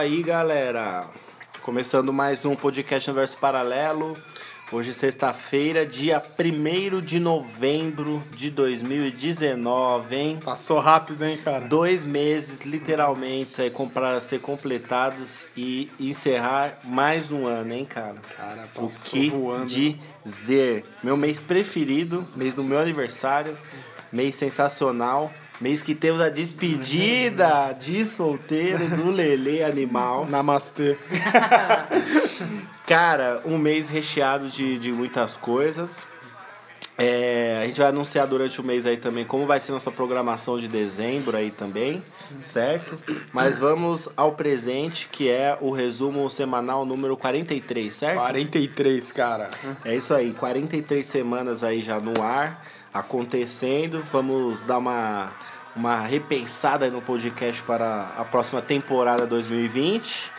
Aí, galera. Começando mais um podcast Universo Paralelo. Hoje, sexta-feira, dia 1 de novembro de 2019, hein? Passou rápido, hein, cara? Dois meses, literalmente, aí para ser completados e encerrar mais um ano, hein, cara? Cara, O passou que voando. dizer? Meu mês preferido, mês do meu aniversário, mês sensacional, mês que temos a despedida de solteiro do Lele Animal. Namastê. Cara, um mês recheado de, de muitas coisas. É, a gente vai anunciar durante o mês aí também como vai ser nossa programação de dezembro aí também, certo? Mas vamos ao presente, que é o resumo semanal número 43, certo? 43, cara. É isso aí, 43 semanas aí já no ar, acontecendo. Vamos dar uma, uma repensada no podcast para a próxima temporada 2020.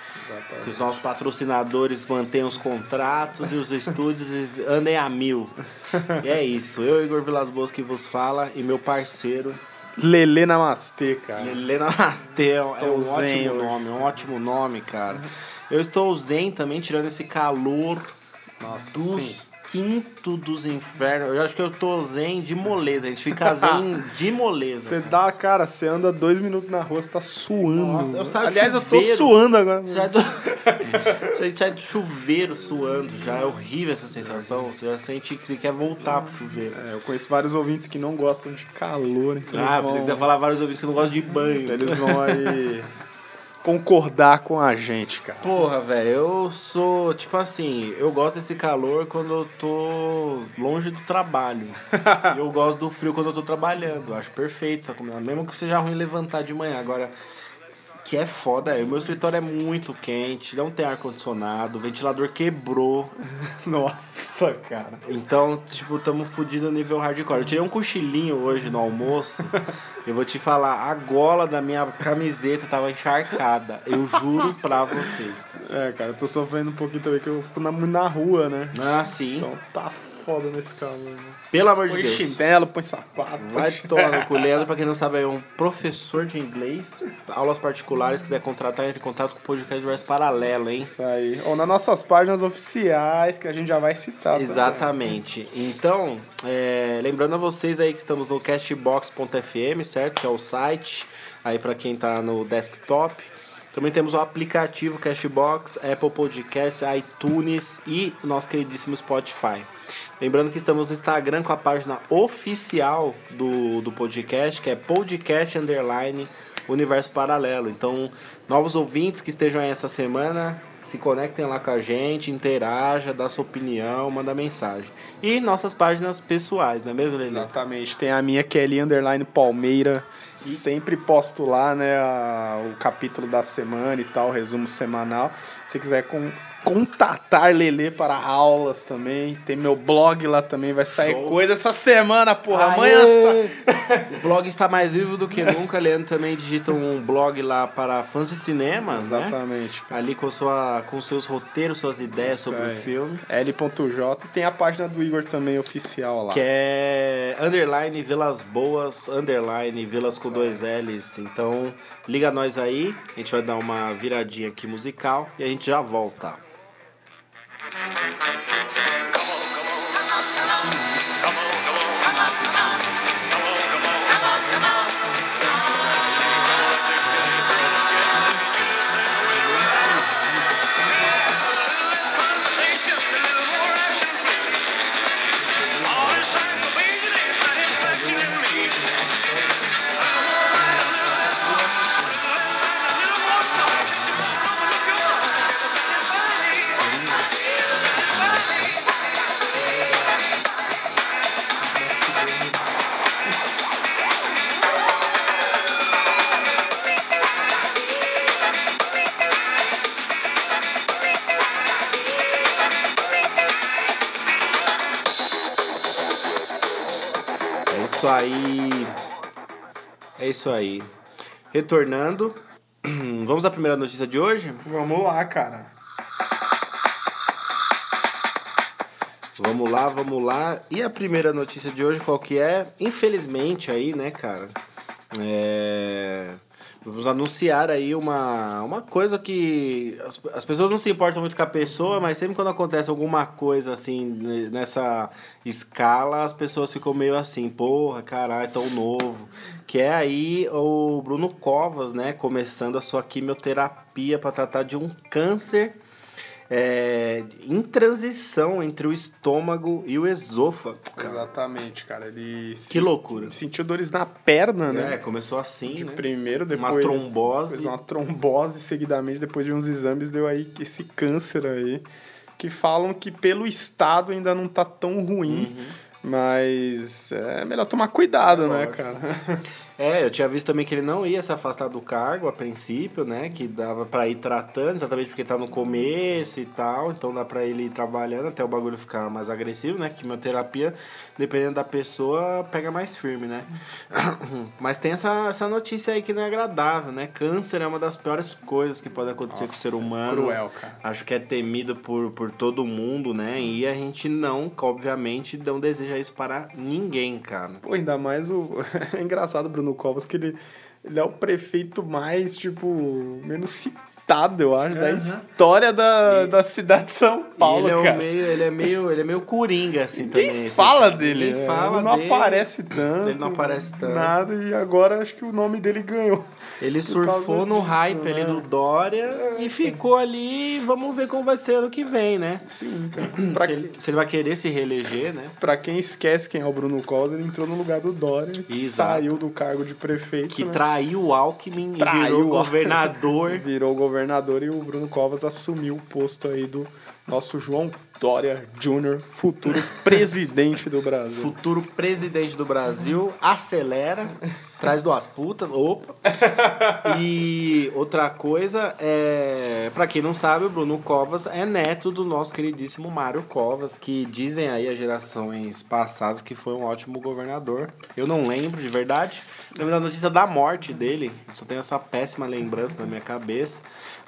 Que os nossos patrocinadores mantenham os contratos e os estúdios andem a mil. E é isso. Eu, Igor Vilas Boas, que vos fala, e meu parceiro, Lelê Namastê, cara. Helena Mastel. É um Estou zen ótimo hoje. nome, um ótimo nome, cara. Eu estou zen também, tirando esse calor Nossa, dos sim. Quinto dos infernos. Eu acho que eu tô zen de moleza. A gente fica zen de moleza. Você dá, cara, você anda dois minutos na rua, você tá suando. Nossa, eu saio do Aliás, eu tô chuveiro. suando agora. Você sai do... você sai do chuveiro suando já. É horrível essa sensação. Você já sente que você quer voltar pro chuveiro. É, eu conheço vários ouvintes que não gostam de calor, então Ah, que você ia vão, falar vários ouvintes que não gostam de banho. então eles vão aí concordar com a gente, cara. Porra, velho, eu sou, tipo assim, eu gosto desse calor quando eu tô longe do trabalho. Eu gosto do frio quando eu tô trabalhando. Eu acho perfeito essa combinação. Mesmo que seja ruim levantar de manhã. Agora, que é foda, é, o meu escritório é muito quente, não tem ar-condicionado, o ventilador quebrou. Nossa, cara. Então, tipo, tamo fudido a nível hardcore. Eu tirei um cochilinho hoje no almoço. Eu vou te falar, a gola da minha camiseta tava encharcada. Eu juro pra vocês. cara. É, cara, eu tô sofrendo um pouquinho também, que eu fico na, na rua, né? Ah, sim. Então tá foda nesse calor, né? Pelo amor de Põe Deus. chinelo, põe sapato. Vai tomar no cu. Leandro, pra quem não sabe, é um professor de inglês. Aulas particulares, quiser contratar, entre em contato com o podcast Verso Paralelo, hein? Isso aí. Ou nas nossas páginas oficiais, que a gente já vai citar. também. Exatamente. Então, é, lembrando a vocês aí que estamos no castbox.fm, certo? Que é o site aí para quem tá no desktop. Também temos o aplicativo Cashbox, Apple Podcasts, iTunes e o nosso queridíssimo Spotify. Lembrando que estamos no Instagram com a página oficial do, do podcast, que é podcast underline universo paralelo. Então, novos ouvintes que estejam aí essa semana, se conectem lá com a gente, interaja, dá sua opinião, manda mensagem. E nossas páginas pessoais, não é mesmo, Lelê? Exatamente. Tem a minha Kelly Underline Palmeira. Sempre posto lá, né, a- o capítulo da semana e tal, o resumo semanal. Se quiser con- contatar Lelê para aulas também, tem meu blog lá também, vai sair Show. coisa essa semana, porra. Aê! Amanhã. O blog está mais vivo do que nunca. Leandro também digita um blog lá para fãs de cinema, né? Exatamente. cara. Ali com, sua, com seus roteiros, suas ideias Isso sobre aí. o filme. L.J. Tem a página do Igor também oficial lá. Que é underline Vilas Boas, underline Vilas dois L's. Então, liga nós aí. A gente vai dar uma viradinha aqui musical e a gente já volta. Isso aí. É isso aí. Retornando. Vamos à primeira notícia de hoje? Vamos lá, cara. Vamos lá, vamos lá. E a primeira notícia de hoje qual que é? Infelizmente aí, né, cara? É... Vamos anunciar aí uma, uma coisa que as, as pessoas não se importam muito com a pessoa, mas sempre quando acontece alguma coisa assim ne- nessa escala, as pessoas ficam meio assim, porra, caralho, tão novo. Que é aí o Bruno Covas, né, começando a sua quimioterapia para tratar de um câncer é, em transição entre o estômago e o esôfago. cara. Exatamente, cara. Ele Que loucura. sentiu dores na perna, né? É, começou assim, né? Primeiro, Uma depois. trombose. depois uma trombose, seguidamente, depois de uns exames, deu aí esse câncer aí. Que falam que pelo estado ainda não tá tão ruim. Mas é melhor tomar cuidado, né, Lógico. cara? É, eu tinha visto também que ele não ia se afastar do cargo a princípio, né? Que dava pra ir tratando, exatamente porque tá no começo e tal. Então dá pra ele ir trabalhando até o bagulho ficar mais agressivo, né? Quimioterapia, dependendo da pessoa, pega mais firme, né? Mas tem essa, essa notícia aí que não é agradável, né? Câncer é uma das piores coisas que pode acontecer com o ser Nossa, humano. cruel, cara. Acho que é temido por, por todo mundo, né? E a gente não, obviamente, não deseja isso para ninguém, cara. Pô, ainda mais o. É engraçado, Bruno Covas, que ele, ele é o prefeito mais, tipo, menos citado, eu acho, da Aham. história da, da cidade de São Paulo, ele, é cara. meio, ele é meio, ele é meio coringa, assim, Ninguém também. assim. fala dele, Ninguém é, fala ele não dele. aparece tanto. Ele não aparece tanto. Nada, e agora acho que o nome dele ganhou. Ele surfou no disso, hype ali né? do Dória e ficou ali. Vamos ver como vai ser ano que vem, né? Sim, cara. Pra, Se ele, se ele vai querer se reeleger, né? pra quem esquece quem é o Bruno Covas, ele entrou no lugar do Dória, que Exato. saiu do cargo de prefeito. Que né? traiu o Alckmin e Traiu virou o- governador. virou governador e o Bruno Covas assumiu o posto aí do nosso João Dória Jr., futuro presidente do Brasil. Futuro presidente do Brasil, acelera, traz duas putas, opa. E outra coisa, é, para quem não sabe, o Bruno Covas é neto do nosso queridíssimo Mário Covas, que dizem aí as gerações passadas que foi um ótimo governador. Eu não lembro de verdade. Lembro da notícia da morte dele, só tenho essa péssima lembrança na minha cabeça.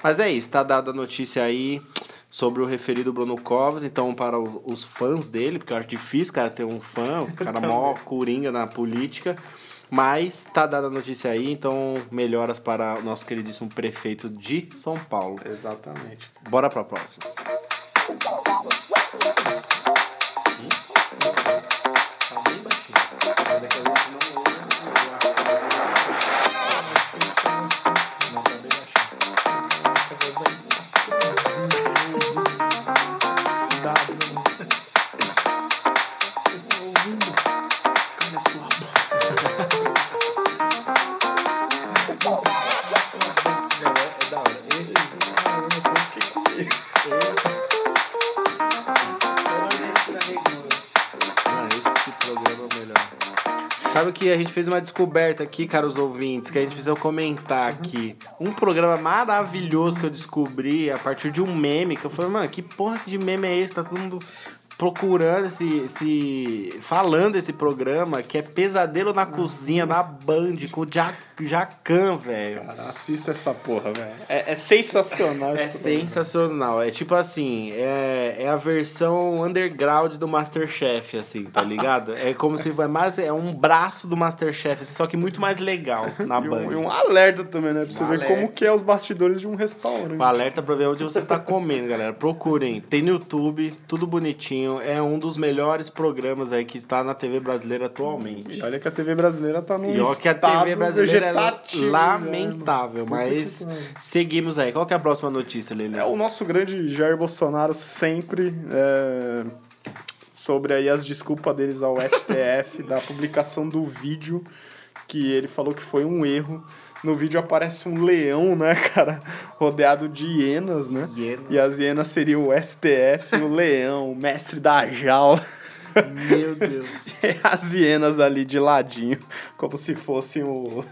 Mas é isso, tá dada a notícia aí sobre o referido Bruno Covas, então para os fãs dele, porque eu acho difícil, cara, ter um fã, o cara mó coringa na política, mas tá dada a notícia aí, então melhoras para o nosso queridíssimo prefeito de São Paulo. Exatamente. Bora pra próxima. Ah, Sabe que a gente fez uma descoberta aqui, caros ouvintes, que a gente precisa comentar aqui. Um programa maravilhoso que eu descobri a partir de um meme, que eu falei, mano, que porra de meme é esse? Tá todo mundo procurando esse, esse falando esse programa, que é Pesadelo na Cozinha, da Band, com o Ja- Jacan, velho. Cara, assista essa porra, velho. É, é sensacional É sensacional. É tipo assim, é, é a versão underground do Masterchef, assim, tá ligado? É como se foi mais. É um braço do Masterchef, assim, só que muito mais legal na E Band. um, e um alerta também, né? Pra você Um ver alerta. como que é os bastidores de um restaurante. Um alerta pra ver onde você tá comendo, galera. Procurem. Tem no YouTube, tudo bonitinho. É um dos melhores programas aí que está na TV brasileira atualmente. E olha que a TV brasileira tá num E olha que a TV brasileira é lamentável, né, mano? Que mas seguimos aí. Qual que é a próxima notícia, Lele? É o nosso grande Jair Bolsonaro sempre é, sobre aí as desculpas deles ao STF da publicação do vídeo que ele falou que foi um erro. No vídeo aparece um leão, né, cara, rodeado de hienas, né? Hiena. E as hienas seriam o STF, o leão, o mestre da jaula. Meu Deus. E as hienas ali de ladinho, como se fossem o,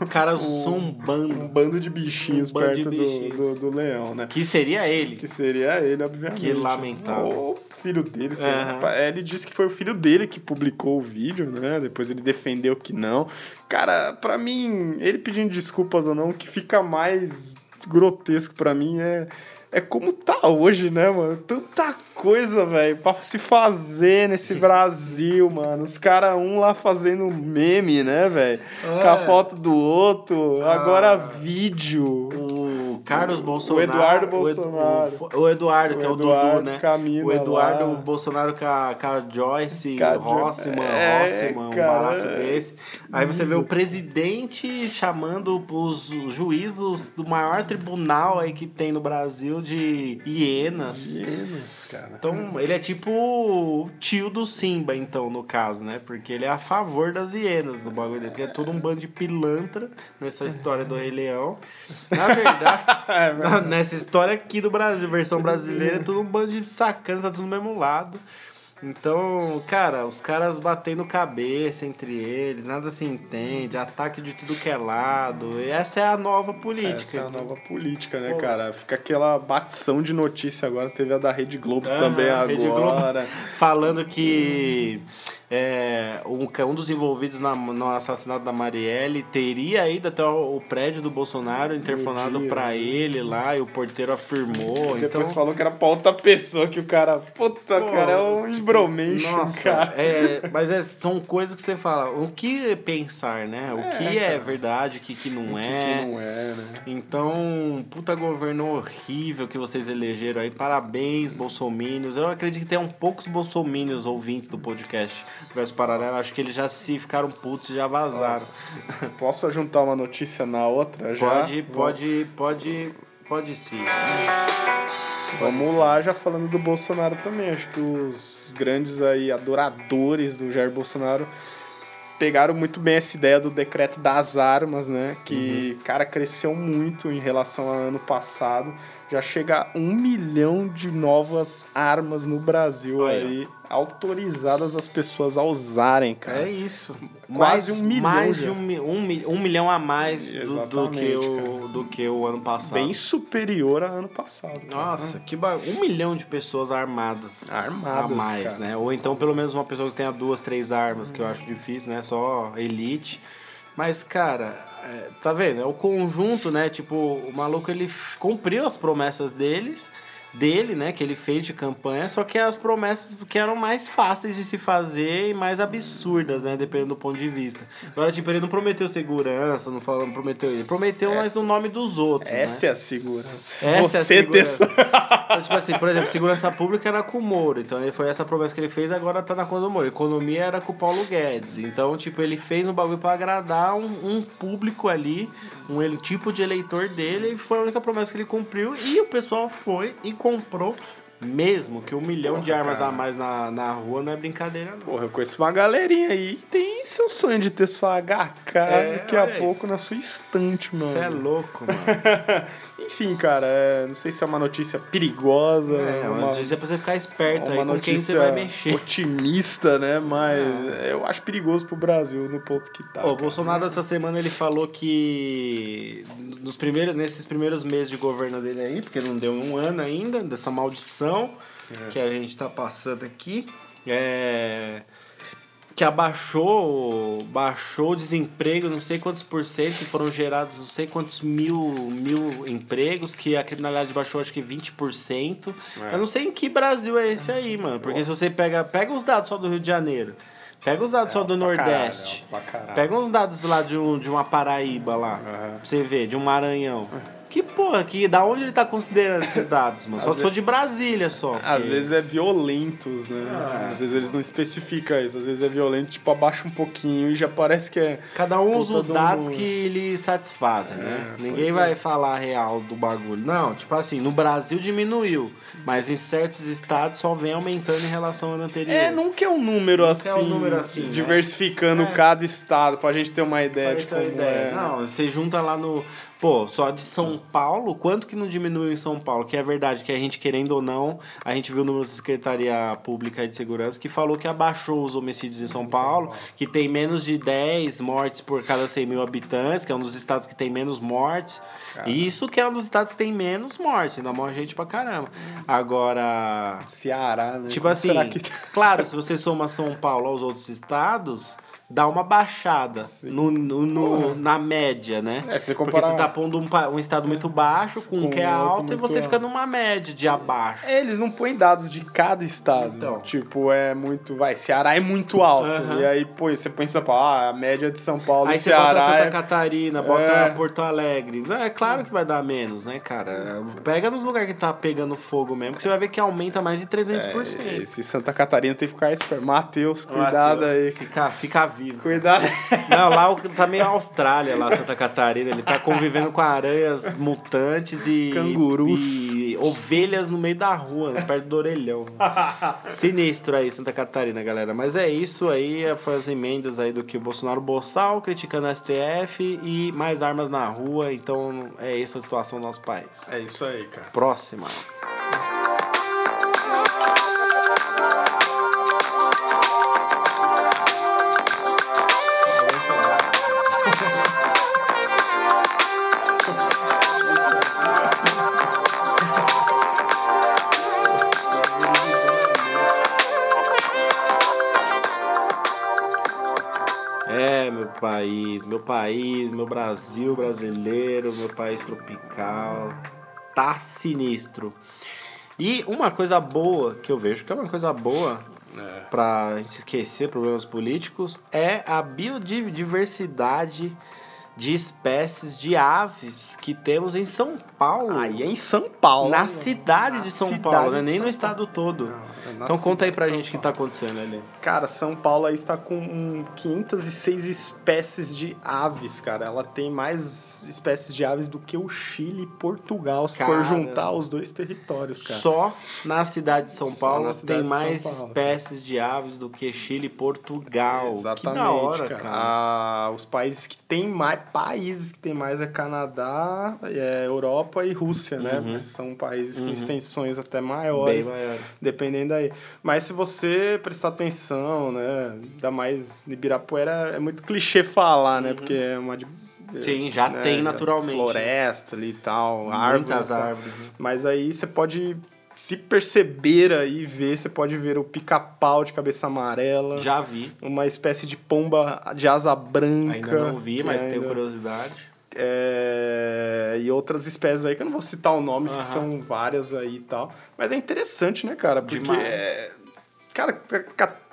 O cara zombando. um bando de bichinhos Um bando de perto do- bichinhos. Do, do leão, né? Que seria ele. Que seria ele, obviamente. Que lamentável. O filho dele. Aham. Ele disse que foi o filho dele que publicou o vídeo, né? Depois ele defendeu que não. Cara, pra mim, ele pedindo desculpas ou não, o que fica mais grotesco pra mim é. É como tá hoje, né, mano? Tanta coisa, velho, pra se fazer nesse Brasil, mano. Os caras, um lá fazendo meme, né, velho? É. Com a foto do outro. Ah. Agora vídeo. O Carlos Bolsonaro. O Eduardo Bolsonaro. O, o Eduardo, o que é o Dudu, né? Camina o Eduardo lá. Bolsonaro com a, com a Joyce com a Rossman, é, Rossman, um barato desse. Aí você vê o presidente chamando os juízes do maior tribunal aí que tem no Brasil de hienas. Hienas, cara. Então, ele é tipo o tio do Simba, então, no caso, né? Porque ele é a favor das hienas do bagulho dele. Porque é todo um bando de pilantra nessa história do Rei Leão. Na verdade, é nessa história aqui do Brasil, versão brasileira, é tudo um bando de sacana, tá tudo do mesmo lado. Então, cara, os caras batendo cabeça entre eles, nada se entende, ataque de tudo que é lado. E essa é a nova política. Essa é a nova política, né, Pô. cara? Fica aquela batição de notícia agora, teve a da Rede Globo também agora. Globo falando que é, um, um dos envolvidos na, no assassinato da Marielle teria ido até o, o prédio do Bolsonaro, interfonado para ele lá, e o porteiro afirmou. E depois então... falou que era pra outra pessoa, que o cara. Puta, Pô, cara, é um tipo, nossa, cara. É, mas é, são coisas que você fala. O que pensar, né? O é, que é verdade, o que, que não o é. Que, que não é, né? Então, puta governo horrível que vocês elegeram aí. Parabéns, bolsomínios. Eu acredito que tem um poucos bolsomínios ouvintes do podcast versus paralelo, acho que eles já se ficaram putos e já vazaram. Posso juntar uma notícia na outra já? Pode, pode, pode, pode sim. Vamos lá, já falando do Bolsonaro também. Acho que os grandes aí adoradores do Jair Bolsonaro pegaram muito bem essa ideia do decreto das armas, né? Que, uhum. cara, cresceu muito em relação ao ano passado. Já chega a um milhão de novas armas no Brasil Olha. aí autorizadas as pessoas a usarem, cara. É isso. Quase mais, um milhão. Mais de um, um, um milhão a mais do, do, que o, do que o ano passado. Bem superior ao ano passado. Cara. Nossa, que ba... Um milhão de pessoas armadas. Armadas, a mais, cara. né? Ou então pelo menos uma pessoa que tenha duas, três armas, que eu acho difícil, né? Só elite. Mas, cara, é, tá vendo? É o conjunto, né? Tipo, o maluco ele cumpriu as promessas deles dele, né, que ele fez de campanha, só que as promessas que eram mais fáceis de se fazer e mais absurdas, né, dependendo do ponto de vista. Agora, tipo, ele não prometeu segurança, não falou, não prometeu ele, prometeu essa, mais no nome dos outros, Essa né? é a segurança. Essa Você é a segurança. Ter... então, tipo assim, por exemplo, segurança pública era com o Moro, então ele foi essa promessa que ele fez, agora tá na conta do Moro. Economia era com o Paulo Guedes. Então, tipo, ele fez um bagulho para agradar um, um público ali, um tipo de eleitor dele, e foi a única promessa que ele cumpriu e o pessoal foi e comprou mesmo que um milhão Porra, de armas cara. a mais na, na rua não é brincadeira, não. Porra, eu conheço uma galerinha aí que tem seu sonho de ter sua HK é, daqui a pouco na sua estante, mano. Você é louco, mano. Enfim, cara, é, não sei se é uma notícia perigosa. É, é uma notícia pra você ficar esperto aí com quem você vai mexer. Otimista, né? Mas eu acho perigoso pro Brasil no ponto que tá. o Bolsonaro essa semana ele falou que nos primeiros, nesses primeiros meses de governo dele aí, porque não deu um ano ainda, dessa maldição é. que a gente tá passando aqui, é que abaixou, baixou o desemprego, não sei quantos por cento, foram gerados não sei quantos mil, mil empregos, que a criminalidade baixou acho que 20%. É. Eu não sei em que Brasil é esse aí, mano. Porque se você pega, pega os dados só do Rio de Janeiro, pega os dados é, só do Nordeste, caralho, é pega os dados lá de, um, de uma Paraíba lá, uhum. pra você ver, de um Maranhão. Que porra, que, da onde ele tá considerando esses dados, mano? Só se for de Brasília só. Às vezes é violentos, né? Ah. Às vezes eles não especificam isso. Às vezes é violento, tipo, abaixa um pouquinho e já parece que é. Cada um usa os dados um... que lhe satisfazem, né? é, né? Ninguém vai é. falar a real do bagulho. Não, tipo assim, no Brasil diminuiu, mas em certos estados só vem aumentando em relação ao anterior. É, nunca é um número nunca assim. É um número assim. Né? Diversificando né? cada estado, pra gente ter uma ideia pra de como ideia. é. Não, você junta lá no Pô, só de São Paulo, quanto que não diminuiu em São Paulo? Que é verdade, que a gente, querendo ou não, a gente viu da Secretaria Pública de Segurança que falou que abaixou os homicídios em São Paulo, que tem menos de 10 mortes por cada 100 mil habitantes, que é um dos estados que tem menos mortes. Caramba. Isso que é um dos estados que tem menos mortes, ainda morre gente pra caramba. Agora. Ceará, né? Tipo Como assim, que... claro, se você soma São Paulo aos outros estados dá uma baixada no, no, no- na média, né? É, se você Porque comparar- você tá pondo um, um estado muito baixo com um Com que é alto e você fica numa média de abaixo. É, Eles não põem dados de cada estado. Então. Tipo, é muito. Vai, Ceará é muito alto. E aí, pô, você pensa, pô, ah, a média de São Paulo Aí e você bota Ceará. Santa é... Catarina, bota É. Porto Alegre. Não, É claro que vai dar menos, né, cara? Pega nos lugares que tá pegando fogo mesmo, que você vai ver que aumenta mais de 300%. É, esse Santa Catarina tem que ficar esperto. Matheus, cuidado Mateus, aí. Fica, fica vivo. Cuidado. Não, lá tá meio Austrália, lá Santa Catarina. Ele tá convivendo com aranhas mutantes e. Cangurus. E ovelhas no meio da rua, né, perto do orelhão. Sinistro aí, Santa Catarina, galera. Mas é isso aí, foi as emendas aí do que o Bolsonaro boçal, criticando a STF e mais armas na rua. Então é essa a situação do nosso país. É isso aí, cara. Próxima. País, meu país, meu Brasil brasileiro, meu país tropical. Tá sinistro. E uma coisa boa que eu vejo que é uma coisa boa É. pra gente se esquecer problemas políticos é a biodiversidade de espécies de aves que temos em São Paulo. Aí é em São Paulo. na cidade Na de São cidade Paulo, né? nem São no Paulo. estado todo. Não, é então conta aí pra gente o que tá acontecendo ali. Cara, São Paulo aí está com hum, 506 espécies de aves, cara. Ela tem mais espécies de aves do que o Chile e Portugal, se for Cara. juntar os dois territórios, cara. Só na cidade de São Paulo tem mais Paulo. espécies de aves do que Chile e Portugal. Exatamente, que da hora, cara. cara. Ah, os países que tem mais países que tem mais é Canadá, é Europa e Rússia, né? Mas são países com extensões até maiores. maior. Dependendo aí. Mas se você prestar atenção, né? Ainda mais Ibirapuera, é muito clichê falar, né? Porque é uma. Uhum. Sim, já tem naturalmente. Floresta ali e tal, Muitas árvores. árvores, né? Mas aí você pode se perceber aí, ver, você pode ver o pica-pau de cabeça amarela. Já vi. Uma espécie de pomba de asa branca. Ainda não vi, mas tenho ainda- curiosidade. é, e outras espécies aí, que eu não vou citar o nome, que são várias aí e tal. Mas é interessante, né, cara? Porque, Demais. é, cara,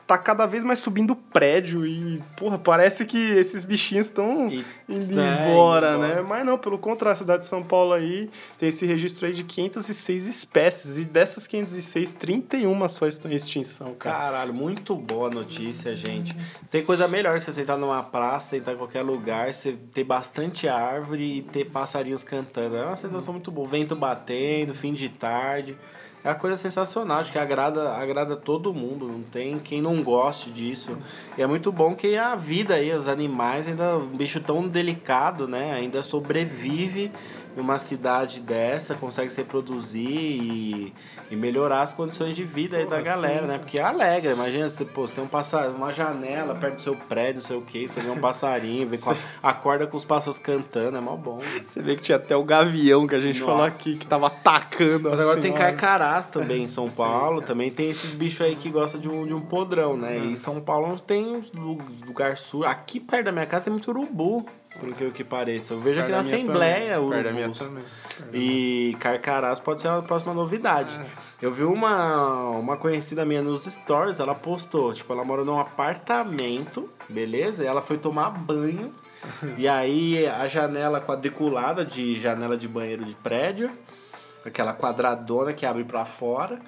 tá, tá- tá cada vez mais subindo o prédio e, porra, parece que esses bichinhos estão E- indo embora, né? embora. Mas não, pelo contrário, a cidade de São Paulo aí tem esse registro aí de 506 espécies. E dessas 506, 31 só estão em extinção, cara. Caralho, muito boa notícia, gente. Tem coisa melhor que você sentar numa praça, sentar em qualquer lugar, você ter bastante árvore e ter passarinhos cantando. É uma sensação muito boa. Vento batendo, fim de tarde. É uma coisa sensacional, acho que agrada, agrada todo mundo. Não tem quem não goste disso. E é muito bom que a vida aí, os animais, ainda um bicho tão delicado, né? Ainda sobrevive em uma cidade dessa, consegue se reproduzir e, e melhorar as condições de vida aí da Porra, galera, sim, né? Porque é alegra, imagina você, pô, você tem um passar, uma janela perto do seu prédio, não sei o que, você vê um passarinho, vê com a, acorda com os pássaros cantando, é mó bom. Você vê que tinha até o gavião que a gente Nossa. falou aqui, que tava atacando Mas agora tem senhora. carcarás também em São Sim, Paulo, cara. também tem esses bichos aí que gostam de um, de um podrão, né? E São Paulo tem uns lugar sul. Aqui perto da minha casa tem muito urubu, por incrível que pareça. Eu vejo aqui na Assembleia minha urubus. E carcarás pode ser a próxima novidade. É. Eu vi uma, uma conhecida minha nos stories, ela postou, tipo, ela mora num apartamento, beleza? E ela foi tomar banho. e aí a janela quadriculada de janela de banheiro de prédio, aquela quadradona que abre pra fora.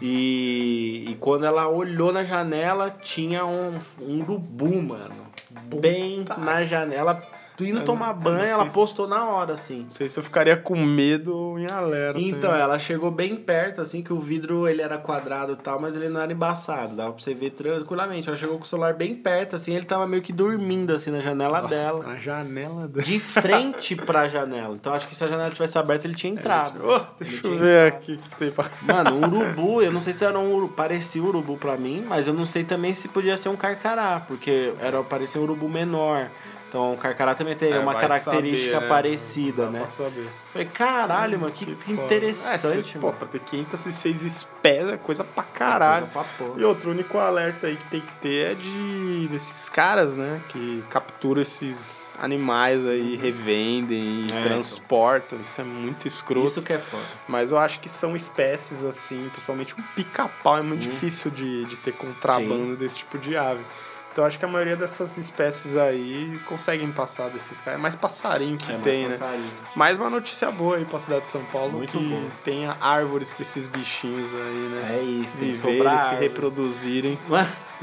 E, e quando ela olhou na janela, tinha um, um urubu, mano. Bem na janela. Indo Eu tomar não- banho, ela se- postou na hora, assim. Não sei se eu ficaria com medo em alerta. Então, hein? ela chegou bem perto, assim, que o vidro ele era quadrado e tal, mas ele não era embaçado, dava pra você ver tranquilamente. Ela chegou com o celular bem perto, assim, ele tava meio que dormindo, assim, na janela dela. A janela dela. De frente pra janela. Então, acho que se a janela tivesse aberta, ele tinha entrado. Ô, Ele deixa eu ver aqui o que tem pra. Mano, um urubu, eu não sei se era um urubu, parecia urubu pra mim, mas eu não sei também se podia ser um carcará, porque era parecia um urubu menor. Então o Carcará também tem É, uma característica saber, né? parecida, né? saber. Falei, caralho, mano, que, que interessante, É, cê- pô, mano. pra ter 506 espécies é coisa pra caralho. Coisa pra. E outro único alerta aí que tem que ter é de desses caras, né? Que capturam esses animais aí, revendem e É, transportam. Isso é muito escroto. Isso que é foda. Mas eu acho que são espécies assim, principalmente um pica-pau, é muito Uhum. difícil de, de ter contrabando desse tipo de ave. Então acho que a maioria dessas espécies aí conseguem passar desses caras. É mais passarinho que É mais tem, né? passarinho. Mais uma notícia boa aí pra cidade de São Paulo Muito que boa. tenha árvores pra esses bichinhos aí, né? É isso, tem que Viverem, sobrar. se reproduzirem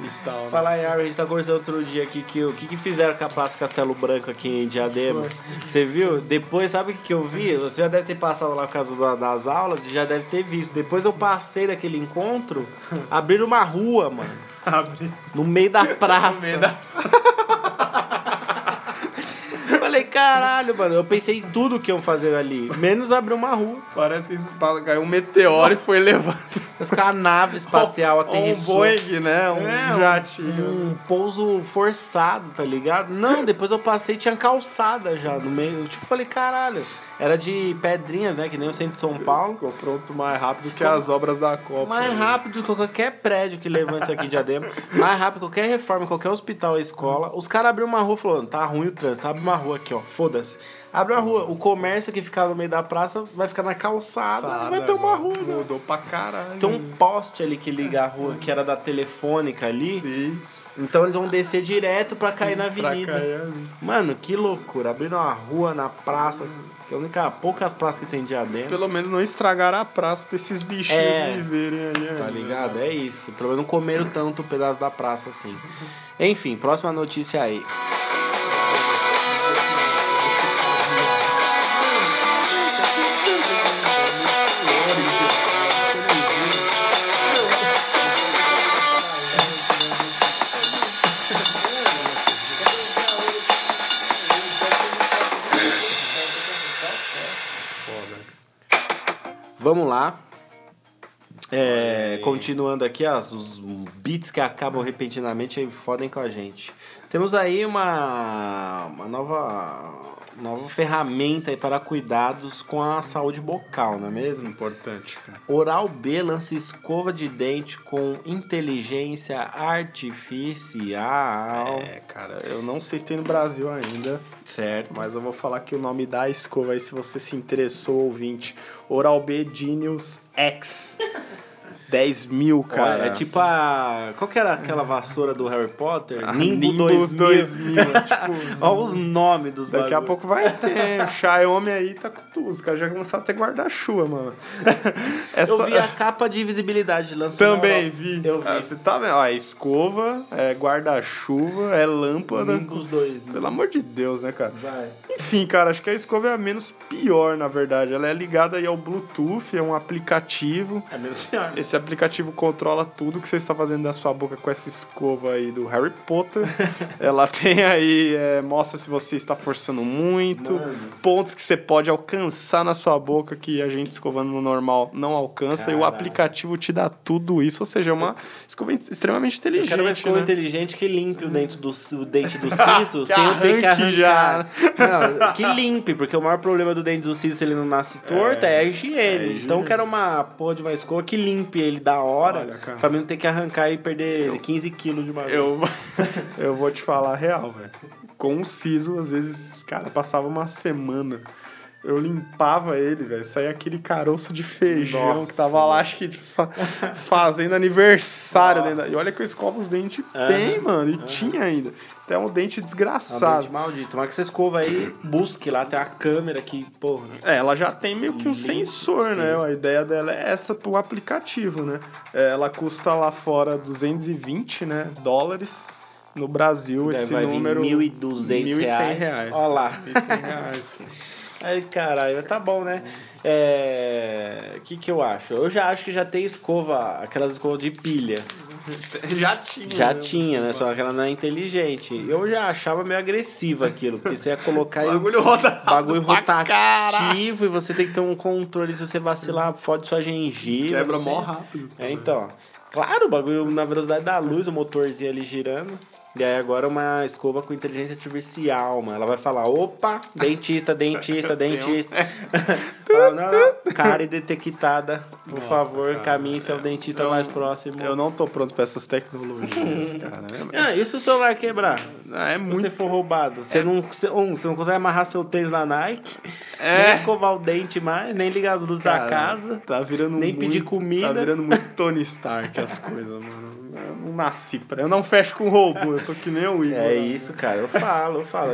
e tal. né? Falar em árvore, a gente tá conversando outro dia aqui que o que, que fizeram com a Praça Castelo Branco aqui em Diadema. Você viu? Depois, sabe o que, que eu vi? Você já deve ter passado lá por causa da- das aulas e já deve ter visto. Depois eu passei daquele encontro, abriram uma rua, mano. Abre. No meio da praça. No meio da- Falei, caralho, mano. Eu pensei em tudo que iam fazer ali. Menos abrir uma rua. Parece que esse espaço caiu um meteoro e foi levado. Mas com a nave espacial um. Boeing, né? Um É, jatinho. Um pouso forçado, tá ligado? Não, depois eu passei tinha calçada já no meio. Eu, tipo, falei, caralho. Era de pedrinhas, né? Que nem o centro de São Paulo. Ficou pronto mais rápido que as obras da Copa. Mais rápido que qualquer prédio que levante aqui de Adema. Mais rápido que qualquer reforma, qualquer hospital escola. Os caras abriram uma rua falando, tá ruim o trânsito, abre uma rua aqui, ó. Foda-se. Abre uma rua. O comércio que ficava no meio da praça vai ficar na calçada. não vai ter uma rua, não. Mudou pra caralho. Tem um poste ali que liga a rua, que era da telefônica ali. Sim. Então eles vão descer direto pra cair na avenida. cair ali. Mano, que loucura. Abriram uma rua na praça, que é a única, poucas praças que tem diadema. Pelo menos não estragaram a praça pra esses bichinhos É. viverem aí. Tá ainda. ligado? É isso. Pelo menos não comeram tanto o pedaço da praça assim. Enfim, próxima notícia aí. Vamos lá. É, continuando aqui, as, os beats que acabam repentinamente aí fodem com a gente. Temos aí uma, uma nova, nova ferramenta aí para cuidados com a saúde bucal, não é mesmo? Importante, cara. Oral B lança escova de dente com inteligência artificial. É, cara, eu não sei se tem no Brasil ainda, Certo. mas eu vou falar aqui o nome da escova aí se você se interessou, ouvinte. Oral B Genius X. 10 mil, cara. Olha, é tipo a. Qual que era aquela vassoura do Harry Potter? A Nimbo Nimbus 2000. 2000. tipo, Olha os nomes dos Daqui a bagulho. pouco vai ter. O Xiaomi aí tá com tudo. Os caras já começaram a ter guarda-chuva, mano. Essa... Eu vi a capa de visibilidade lançou na Também vi. Eu vi. Ah, Você tá vendo? Ó, é escova, é guarda-chuva, é lâmpada. Nimbus 2. Pelo amor de Deus, né, cara? Vai. Enfim, cara, acho que a escova é a menos pior, na verdade. Ela é ligada aí ao Bluetooth, é um aplicativo. É mesmo pior. Esse aplicativo controla tudo que você está fazendo na sua boca com essa escova aí do Harry Potter. Ela tem aí, é, mostra se você está forçando muito, Mano. pontos que você pode alcançar na sua boca que a gente escovando no normal não alcança. E o Caralho. aplicativo te dá tudo isso, ou seja, é uma escova extremamente Eu inteligente. quero uma escova né? inteligente que limpe o dente do, o dente do siso sem eu ter que arrancar. Não, que limpe, porque o maior problema do dente do siso se ele não nasce torto é, a higiene. é a higiene. Então eu quero uma porra de uma escova que limpe ele da hora, Olha, cara. pra mim não ter que arrancar e perder 15 quilos de uma vez. Eu, eu vou te falar a real, velho. Com o siso, às vezes, cara, passava uma semana. Eu limpava ele, velho. Saía aquele caroço de feijão Nossa, que tava lá, acho que fa- fazendo aniversário. E olha que eu escovo os dentes bem, mano. E tinha ainda. Até um dente É um desgraçado. dente maldito. Tomara que essa escova aí busque lá, tem a câmera que, porra. né? É, ela já tem meio que um Limpo, sensor, né? A ideia dela é essa pro aplicativo, né? É, Ela custa lá fora 220 né, dólares. No Brasil, esse número... vir 1.200 1.100 reais. reais. Olha lá. 1.100 reais. Ai, caralho, tá bom, né? É. O que que eu acho? Eu já acho que já tem escova, aquelas escovas de pilha. já tinha. Já né? tinha, né? Só que ela não é inteligente. Eu já achava meio agressivo aquilo, porque você ia colocar O aí o bagulho roda bagulho rotativo e você tem que ter um controle. Se você vacilar, fode sua gengiva. Quebra mó rápido. É, então. Claro, o bagulho na velocidade da luz, o motorzinho ali girando. E aí agora uma escova com inteligência artificial, mano. Ela vai falar, opa, dentista, dentista, dentista. Fala, não, não, cárie detectada. Por Nossa, favor, cara. caminhe ao dentista Eu- mais próximo. Eu não tô pronto pra essas tecnologias, cara. Ah, e se o celular quebrar? É, é Se muito você for roubado, você, não, você, um, você não consegue amarrar seu tênis na Nike, É. nem escovar o dente mais, nem ligar as luzes da Cara, casa. Tá virando nem muito, pedir comida. Tá virando muito Tony Stark as coisas, mano. Eu não nasci pra. Eu não fecho com robô, eu tô que nem o Igor. É isso, cara. Eu falo, eu falo.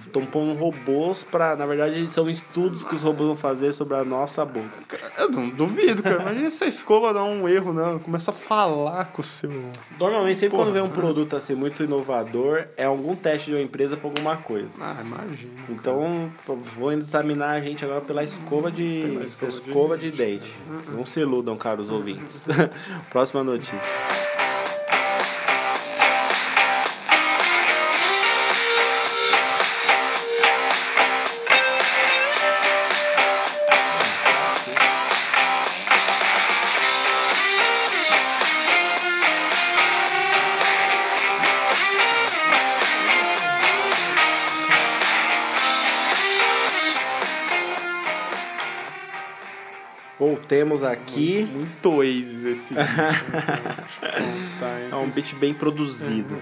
Estão pondo robôs pra. Na verdade, são estudos que os robôs vão fazer sobre a nossa boca. Eu não duvido, cara. Imagina se a escova dá um erro, não. Começa a falar com o seu. Normalmente, sempre quando Porra. vem um produto assim muito inovador, é algum teste de uma empresa pra alguma coisa. Ah, imagina. Então, vou examinar a gente agora pela escova de, Pela escova escova, de de, dente. Não se iludam, caros ouvintes. Próxima notícia. Voltemos aqui. Muito Oasis esse vídeo. É um beat bem produzido.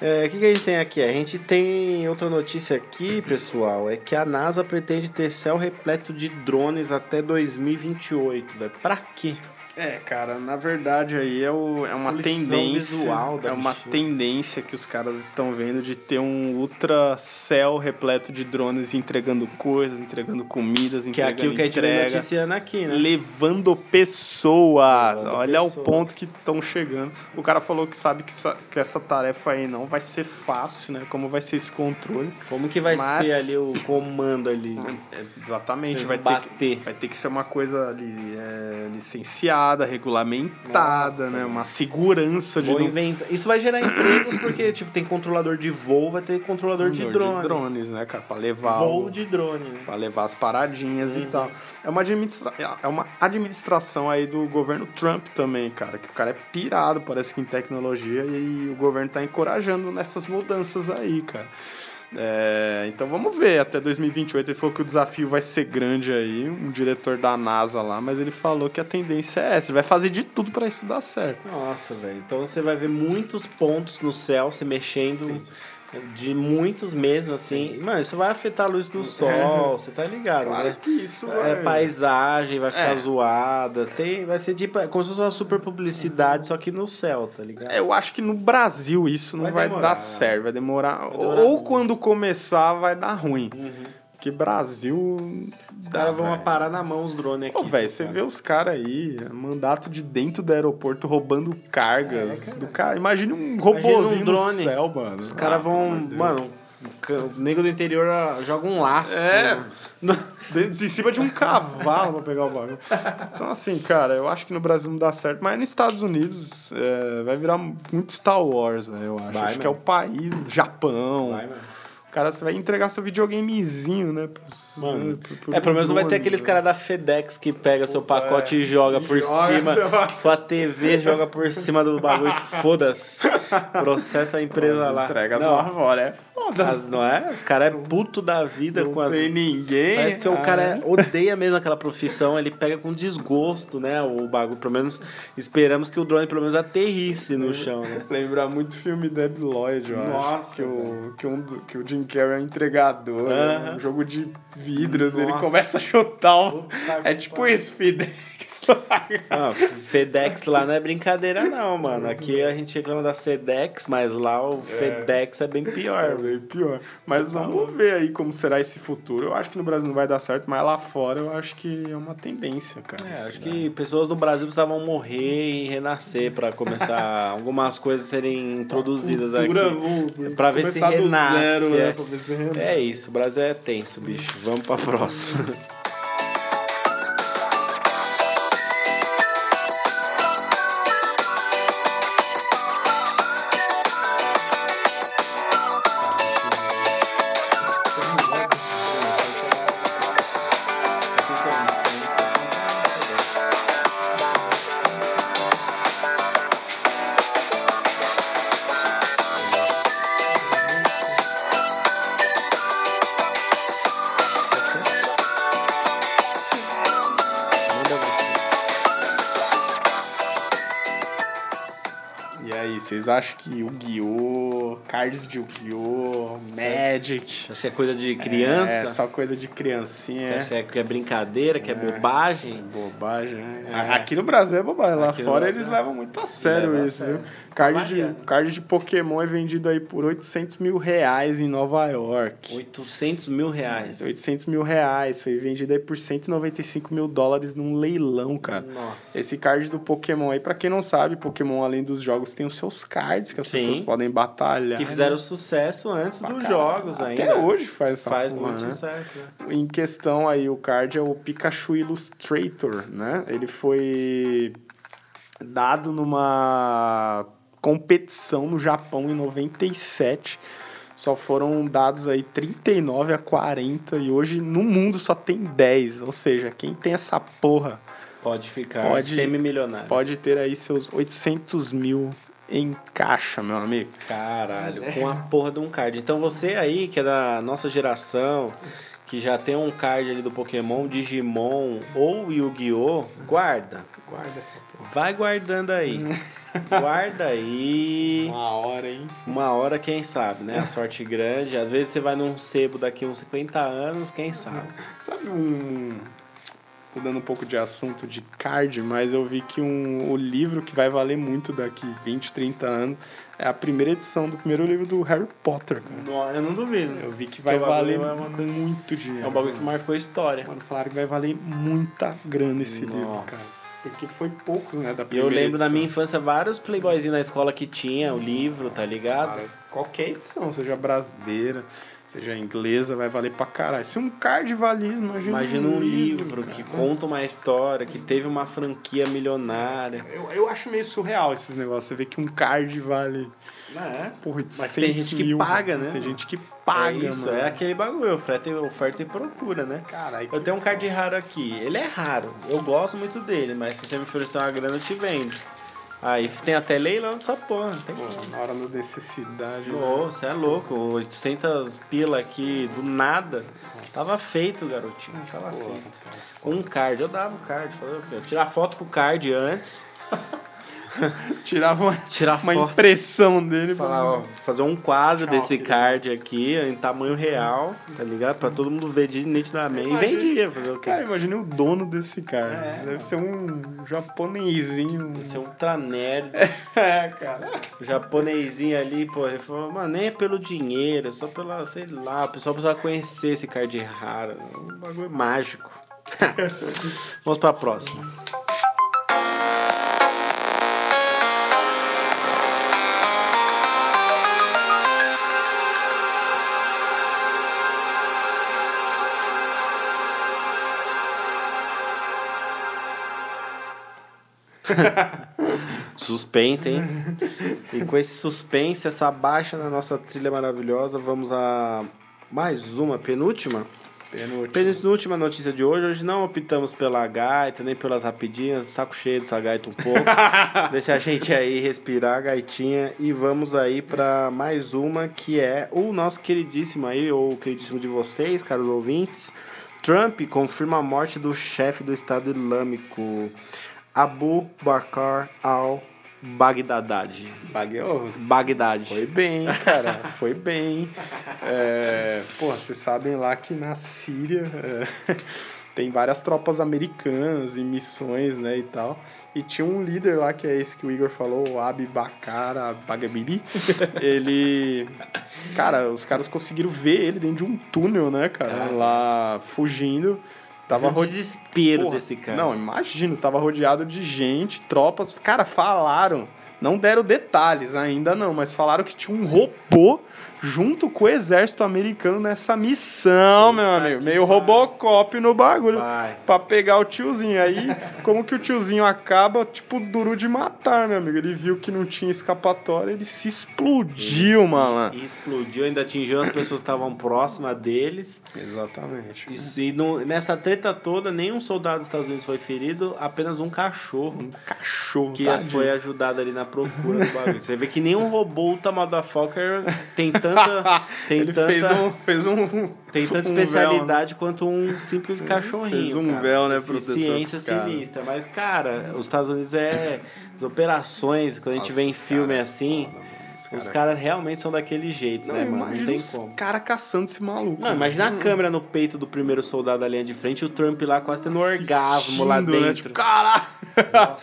É, O que, que a gente tem aqui? A gente tem outra notícia aqui, pessoal. É que a NASA pretende ter céu repleto de drones até 2028. Velho. Pra quê? É, cara, na verdade aí é, o, é uma tendência. visual da é uma tendência que os caras estão vendo de ter um ultra céu repleto de drones entregando coisas, entregando comidas, Que é entregando aquilo que a gente vem noticiando aqui, né? levando pessoas. Levando Olha o pessoas. ponto que estão chegando. O cara falou que sabe que essa, que essa tarefa aí não vai ser fácil, né? Como vai ser esse controle. Como que vai Mas- ser ali o comando ali? É, exatamente, Vocês vai ter, bater. que, vai ter que ser uma coisa ali é, licenciada, regulamentada, Nossa. né? Uma segurança de Vou não-. Isso vai gerar empregos porque, tipo, tem controlador de voo, vai ter controlador de drone. drones, né, cara? Pra levar Voo o- de drone, né? Pra levar as paradinhas Uhum. e tal. É uma, administra... é uma administração aí do governo Trump também, cara. Que o cara é pirado, parece que em tecnologia, e o governo tá encorajando nessas mudanças aí, cara. É, então vamos ver, até 2028 ele falou que o desafio vai ser grande aí, um diretor da NASA lá, mas ele falou que a tendência é essa, ele vai fazer de tudo pra isso dar certo. Nossa, velho. Então você vai ver muitos pontos no céu se mexendo. De muitos mesmo, assim. Mano, isso vai afetar a luz do sol, você tá ligado, né? que isso É, paisagem vai ficar É. zoada. Tem, vai ser tipo, é como se fosse uma super publicidade, só que no céu, tá ligado? Eu acho que no Brasil isso não Vai vai, demorar. dar certo, vai demorar. demorar ou muito. quando começar vai dar ruim. Porque Brasil. Os caras vão parar na mão os drones aqui. Pô, velho, você cara. vê os caras aí, mandato de dentro do aeroporto roubando cargas do cara. Imagine um robôzinho um drone. no céu, mano. Os caras Ah, vão. Mano, o ca- o nego do interior ah, joga um laço. É. né? Em cima de um cavalo pra pegar o bagulho. Então, assim, cara, eu acho que no Brasil não dá certo, mas nos Estados Unidos é, vai virar muito Star Wars, né? Eu acho. Vai, acho que é o país, Japão. Vai, mano. O cara, você vai entregar seu videogamezinho, né? pros- Mano, por- por é, pelo menos não vai ter aqueles né? caras da FedEx que pega seu pacote é. e joga por joga, cima. vai- Sua TV joga por cima do bagulho. Foda-se. Processa a empresa As lá. entregas não, lá fora, é foda. as- não é? Os caras é puto da vida Não com as. tem ninguém. Parece que o cara odeia mesmo aquela profissão, ele pega com desgosto, né? O bagulho. Pelo menos esperamos que o drone pelo menos aterrisse no chão, né? Lembra muito filme Dead Lloyd, eu acho. Nossa, Que o, que, um, que o Jim Carrey é um entregador, Aham. um jogo de vidros, ele Nossa. começa a chutar o... É que tipo isso, Fidex. Ah, FedEx lá não é brincadeira, não, mano. Aqui a gente reclama da Sedex, mas lá o FedEx é bem É pior. bem pior. Mas vamos ver aí como será esse futuro. Eu acho que no Brasil não vai dar certo, mas lá fora eu acho que é uma tendência, cara. É, acho daí. que pessoas no Brasil precisavam morrer e renascer pra começar algumas coisas serem introduzidas Cultura, aqui. Pra ver se renasce, zero, né? é. Ver se renasce. É isso, o Brasil é tenso, bicho. Vamos pra próxima. acham que o Yu-Gi-Oh!, cards de Yu-Gi-Oh!, Magic... Acho que é coisa de criança? É, só coisa de criancinha. Você acha que é brincadeira, que é, bobagem? Bobagem, né? Aqui no Brasil é bobagem, lá Aqui fora Brasil eles é. levam muito a sério Leva a isso, sério. viu? Card de, card de Pokémon é vendido aí por 800 mil reais em Nova York. 800 mil reais. 800 mil reais, foi vendido aí por 195 mil dólares num leilão, cara. Nossa. Esse card do Pokémon aí, pra quem não sabe, Pokémon, além dos jogos, tem os seus cards que as Sim. pessoas podem batalhar. Que fizeram sucesso antes dos jogos Até ainda. hoje faz essa Faz porra, muito né? sucesso. né? Em questão aí, o card é o Pikachu Illustrator, né? Ele foi dado numa competição no Japão em 97. Só foram dados aí 39 a 40 e hoje no mundo só tem 10. Ou seja, quem tem essa porra Pode ficar Pode- semi-milionário. pode ter aí seus 800 mil em caixa, meu amigo. Caralho, com a porra de um card. Então você aí, que é da nossa geração, que já tem um card ali do Pokémon, Digimon ou Yu-Gi-Oh!, guarda. Guarda essa porra. Vai guardando aí. Guarda aí. Uma hora, hein? Uma hora, quem sabe, né? A sorte grande. Às vezes você vai num sebo daqui uns 50 anos, quem sabe. Sabe um. Mudando um pouco de assunto de card, mas eu vi que um, o livro que vai valer muito daqui 20, 30 anos é a primeira edição do primeiro livro do Harry Potter, cara. Não, Eu não duvido. Eu vi que vai valer é uma coisa- muito dinheiro. É um bagulho que marcou a história. Mano, falaram que vai valer muita grana esse Nossa. livro, cara. Porque foi pouco, né, da E eu primeira lembro da edição. minha infância vários playboyzinhos na escola que tinha o livro, tá ligado? Cara, qualquer edição, seja brasileira, seja inglesa, vai valer pra caralho. Se um card vale imagina, Imagina um livro cara. que conta uma história, que teve uma franquia milionária. Eu, eu acho meio surreal esses negócios. Você vê que um card vale. É. Porra, Mas tem gente que mil, paga, mano. né? Tem gente que paga, é isso, mano. é aquele bagulho, oferta, oferta e procura, né? Caralho, Eu tenho um card raro aqui. Ele é raro. Eu gosto muito dele, mas se você me oferecer uma grana, eu te vendo. Aí tem até leilão dessa porra. Tem Pô, como. na hora da necessidade. né? Ô, você é louco. 800 pila aqui do nada. Tava feito, garotinho. Tava Pô, feito. cara. Com um card. Eu dava o card. Falei, "Eu tirar foto com o card antes. Tirava uma, Tirar uma foto. impressão dele. pra- Falar, ó, fazer um quadro Tchau, desse card aqui em tamanho real, tá ligado? Pra todo mundo ver de nitidamente. E Imagina- vendia, fazer o quê? Cara, imagine o dono desse card. É. Deve ser um japonesinho. Você é um ultra nerd. É, cara. O japonesinho ali, pô, ele falou, mano, nem é pelo dinheiro, é só pela, sei lá, o pessoal precisa conhecer esse card raro. É um bagulho mágico. Vamos pra próxima. Suspense, hein? E com esse suspense, essa baixa na nossa trilha maravilhosa, vamos a mais uma, penúltima. Penúltimo. Penúltima notícia de hoje. Hoje não optamos pela gaita, nem pelas rapidinhas. Saco cheio dessa gaita um pouco. Deixa a gente aí respirar a gaitinha. E vamos aí pra mais uma que é o nosso queridíssimo aí, ou queridíssimo de vocês, caros ouvintes. Trump confirma a morte do chefe do Estado Islâmico, Abu Bakr al-Baghdadi. Bagueou. Bagdad. Foi bem, cara. Foi bem. É, porra, vocês sabem lá que na Síria é, tem várias tropas americanas em missões, né, e tal. E tinha um líder lá, que é esse que o Igor falou, o Abi Bakara Bagabibi. Ele... Cara, os caras conseguiram ver ele dentro de um túnel, né, cara? Lá fugindo. Tava o desespero Porra, desse cara. Não, imagino, tava rodeado de gente, tropas. Cara, falaram. Não deram detalhes ainda não, mas falaram que tinha um robô junto com o exército americano nessa missão, meu amigo. Meio. Robocop no bagulho. Vai. Pra pegar o tiozinho. Aí, como que o tiozinho acaba, tipo, duro de matar, meu amigo. Ele viu que não tinha escapatória, ele se explodiu, malandro. E explodiu, ainda atingiu as pessoas que estavam próximas deles. Exatamente. Isso, e no- nessa treta toda, nenhum soldado dos Estados Unidos foi ferido, apenas um cachorro Um cachorro, que tadinho. foi ajudado ali na procura do bagulho. Você vê que nem um robô Ultra Motherfucker tem tanta. Tem Ele tanta, fez um, fez um. Tem tanta um véu, né? especialidade quanto um simples cachorrinho. Fez um cara. véu, né, protetor Ciência sinistra. Mas, cara, os Estados Unidos é. As operações, quando a gente Nossa, vê em filme cara assim, foda, mano. Os os cara- caras realmente são daquele jeito, Não, né, mano? Não imagina tem os como. cara caçando esse maluco. Não, imagina a câmera no peito do primeiro soldado da linha de frente e o Trump lá quase tendo um orgasmo lá Assistindo, né? dentro. Tipo, caralho!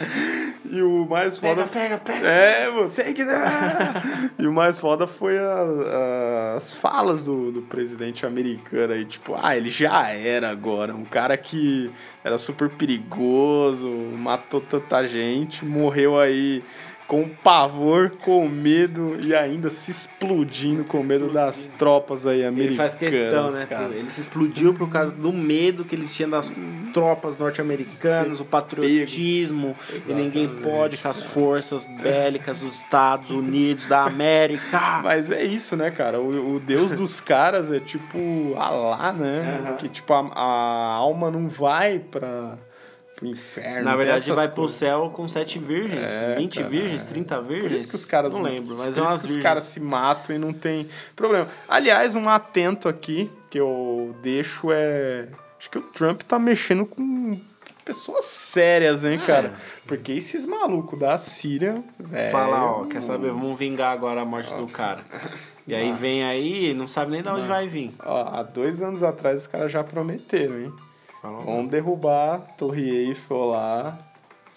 e o mais foda. pega, pega. É, mano, take that! e o mais foda foi a- a- as falas do, do presidente americano aí, tipo, ah, ele já era agora. Um cara que era super perigoso, matou tanta gente, morreu aí com pavor, com medo e ainda se explodindo com medo das tropas aí Ele americanas. faz questão, né? cara. Ele se explodiu por causa do medo que ele tinha das tropas norte-americanas, o patriotismo, e ninguém pode com as forças bélicas dos Estados Unidos da América. Mas é isso, né, cara? O, o deus dos caras é tipo Alá, né? Aham. Que tipo, a, a alma não vai pra, pro inferno. Na verdade, vai pro coisas. céu com sete virgens, É, 20 cara, virgens, é. 30 virgens. Por isso que os caras Não lembro, mas é umas os caras se matam e não tem problema. Aliás, um atento aqui que eu deixo é. Acho que o Trump tá mexendo com pessoas sérias, hein, cara? Porque esses malucos da Síria. velho, Fala, ó, quer saber? Vamos vingar agora a morte do cara. E aí vem aí, não sabe nem de onde vai vir. Ó, há dois anos atrás os caras já prometeram, hein? Fala. Vamos derrubar a Torre Eiffel lá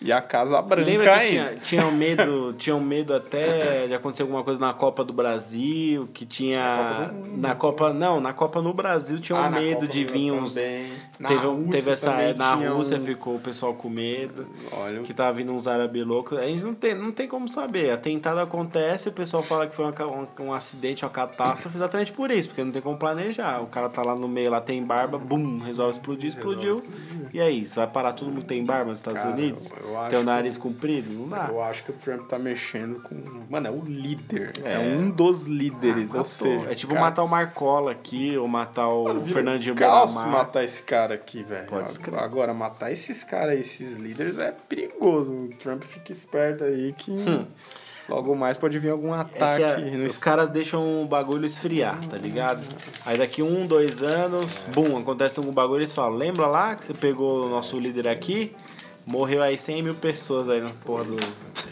e a Casa Branca Lembra que ainda. tinha, tinham medo, tinham medo até de acontecer alguma coisa na Copa do Brasil, que tinha na Copa, não, na Copa no Brasil tinham Ah, na medo Copa de vir uns também. Na teve, Rússia teve essa na Rússia um- ficou o pessoal com medo. Olha, Que tava vindo uns árabes loucos. A gente não tem, não tem como saber. Atentado acontece, o pessoal fala que foi uma um, um acidente, uma catástrofe, exatamente por isso, porque não tem como planejar. O cara tá lá no meio, lá tem barba, bum, resolve explodir, explodiu. E aí, você vai parar todo mundo tem barba nos Estados Cara, Unidos? Tem o que- nariz comprido? Não dá. eu acho que o Trump tá mexendo com. Mano, é o líder. É, É. um dos líderes. ou Matou. seja, é tipo cara, matar o Marcola aqui, ou matar o mano, Fernandinho Beiramar. matar esse cara aqui, velho. Agora, matar esses caras, esses líderes, é perigoso. O Trump fica esperto aí que logo mais pode vir algum Hum. É ataque que a- os caras deixam o bagulho esfriar, tá ligado? Aí daqui um, dois anos, bum, acontece algum bagulho, eles falam, lembra lá que você pegou o nosso líder aqui? Morreu aí 100 mil pessoas aí na porra do...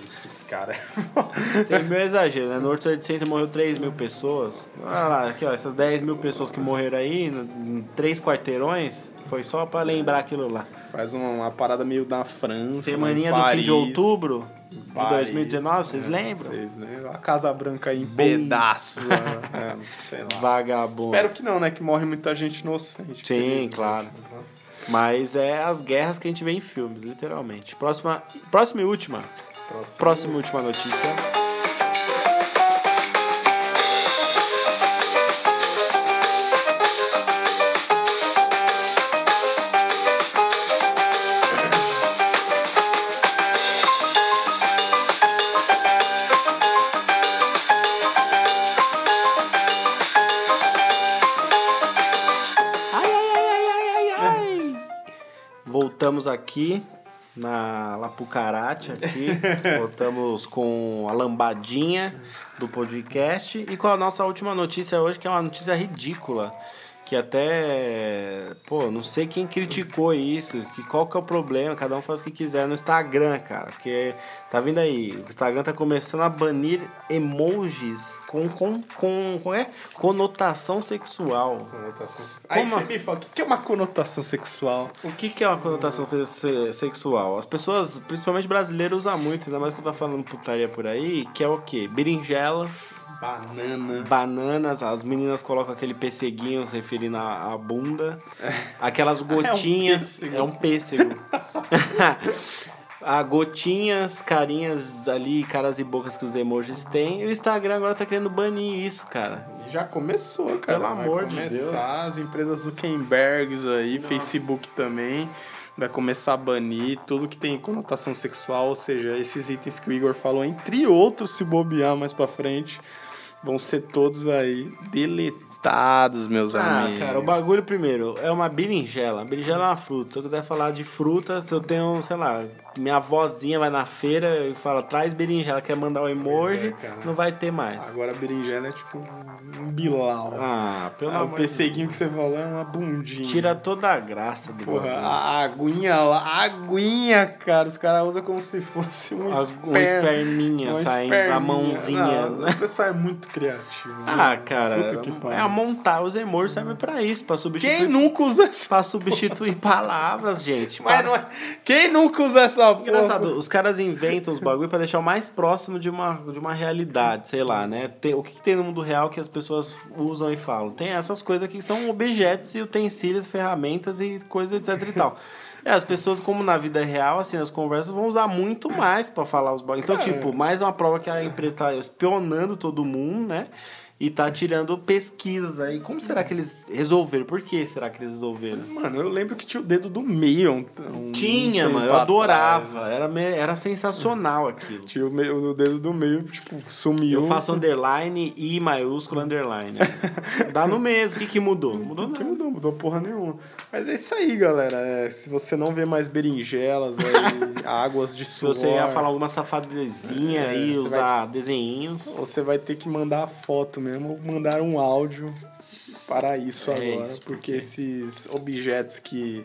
Esses caras. 100 mil é exagero, né? No World Trade Center morreu 3 mil pessoas. Olha lá, aqui ó, essas 10 mil pessoas que morreram aí, em três quarteirões, foi só pra lembrar aquilo lá. Faz uma, uma parada meio da França. Semaninha em do fim de outubro de Paris. 2019, vocês lembram? Vocês, né? A Casa Branca aí em pedaços. né? é, sei lá. Vagabundo. Espero que não, né? Que morre muita gente inocente. Sim, claro. Mas é as guerras que a gente vê em filmes, literalmente. Próxima, próxima e última. Próximo. Próxima e última notícia. Ai, ai, ai, ai, ai, ai, ai. Voltamos aqui na Lapucarate aqui. Voltamos com a lambadinha do podcast e com a nossa última notícia hoje, que é uma notícia ridícula. Que até, pô, não sei quem criticou isso, que qual que é o problema, cada um faz o que quiser no Instagram, cara. Porque tá vindo aí, o Instagram tá começando a banir emojis com, com, com, com é? conotação sexual. Conotação sexual. Aí você me fala, o que que é uma conotação sexual? O que, que é uma conotação se- sexual? As pessoas, principalmente brasileiras, usam muito, ainda mais que eu tô falando putaria por aí, que é o quê? Berinjelas, Banana. bananas, as meninas colocam aquele pesseguinho se referindo à, à bunda, aquelas gotinhas. pêssego. É um pêssego. a gotinhas, carinhas ali, caras e bocas que os emojis têm. E o Instagram agora tá querendo banir isso, cara. Já começou, cara. Pelo amor de começar as empresas Zuckerbergs aí, Facebook também. Vai começar a banir tudo que tem conotação sexual, ou seja, esses itens que o Igor falou, entre outros, se bobear mais pra frente, vão ser todos aí Ditados, meus Ah, amigos. cara, o bagulho primeiro é uma berinjela. Berinjela é uma fruta. Se eu quiser falar de fruta, se eu tenho, sei lá, minha avózinha vai na feira e fala, traz berinjela, quer mandar o emoji, é, não vai ter mais. Agora a berinjela é tipo um bilau. Ah, pelo Ah, o amor de que você falou é uma bundinha. Tira toda a graça do Porra, bagulho. a aguinha lá, a aguinha, cara, os caras usam como se fosse um, As- esper... um esperminha uma saindo da esperminha. mãozinha. Não, o pessoal é muito criativo. Ah, né? cara, é a montar os emojis serve pra isso, pra substituir, Quem nunca usa essa... pra substituir palavras, gente. Mas Para- não é... Quem nunca usa essa porra? Engraçado, os caras inventam os bagulho pra deixar o mais próximo de uma, de uma realidade, sei lá, né? Tem, o que, que tem no mundo real que as pessoas usam e falam? Tem essas coisas que são objetos e utensílios, ferramentas e coisas, etc e tal. É, as pessoas, como na vida real, assim, as conversas vão usar muito mais pra falar os bagulhos. Então, Cara. tipo, mais uma prova que a empresa tá espionando todo mundo, né? E tá tirando pesquisas aí. Como será que eles resolveram? Por que será que eles resolveram? Mano, eu lembro que tinha o dedo do meio. Um, Tinha, mano. Eu atrás. adorava. Era, me- era sensacional aquilo. Tinha o, meio, o dedo do meio, tipo, sumiu. Eu faço underline e maiúsculo underline. Dá no mesmo. O que, que mudou? Mudou Que nada. mudou, mudou porra nenhuma. Mas é isso aí, galera. É, se você não vê mais berinjelas aí, águas de Se suor... você ia falar alguma safadezinha É, aí, usar desenhinhos. Você vai ter que mandar a foto mesmo, mandar um áudio para isso É agora. isso, porque esses objetos que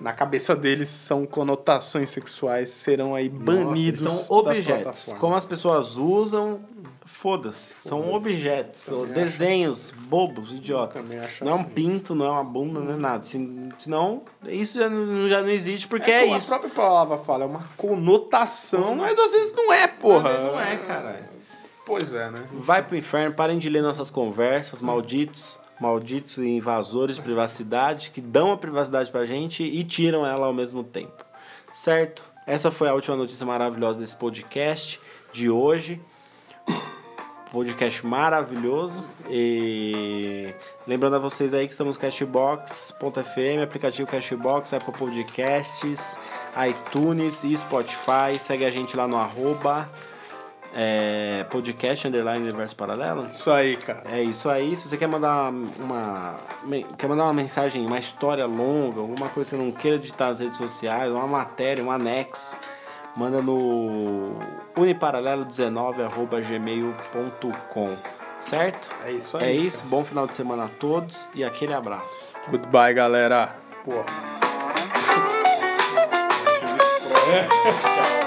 na cabeça deles são conotações sexuais serão aí banidos Nossa, são objetos. Como as pessoas usam, foda-se. São Foda-se. objetos. Também acho. Desenhos bobos, idiotas. Acho não é um assim. pinto, não é uma bunda, não é nada. Se- Senão, isso já não, já não existe porque É é, como a isso. própria palavra fala, é uma conotação, mas às vezes não é, porra. Não é, caralho. Pois é, né? Vai pro inferno, parem de ler nossas conversas, malditos, malditos invasores de privacidade que dão a privacidade pra gente e tiram ela ao mesmo tempo. Certo? Essa foi a última notícia maravilhosa desse podcast de hoje. Podcast maravilhoso. E lembrando a vocês aí que estamos Cashbox.fm, aplicativo Cashbox, Apple Podcasts, iTunes e Spotify. Segue a gente lá no arroba é, podcast underline universo paralelo. Isso aí, cara. É isso aí. Se você quer mandar uma, quer mandar uma mensagem, uma história longa, alguma coisa que você não queira digitar nas redes sociais, uma matéria, um anexo, manda no uniparalelo19@gmail.com. Certo? É isso É aí. isso. Bom final de semana a todos e aquele abraço. Goodbye, galera. Porra. Oito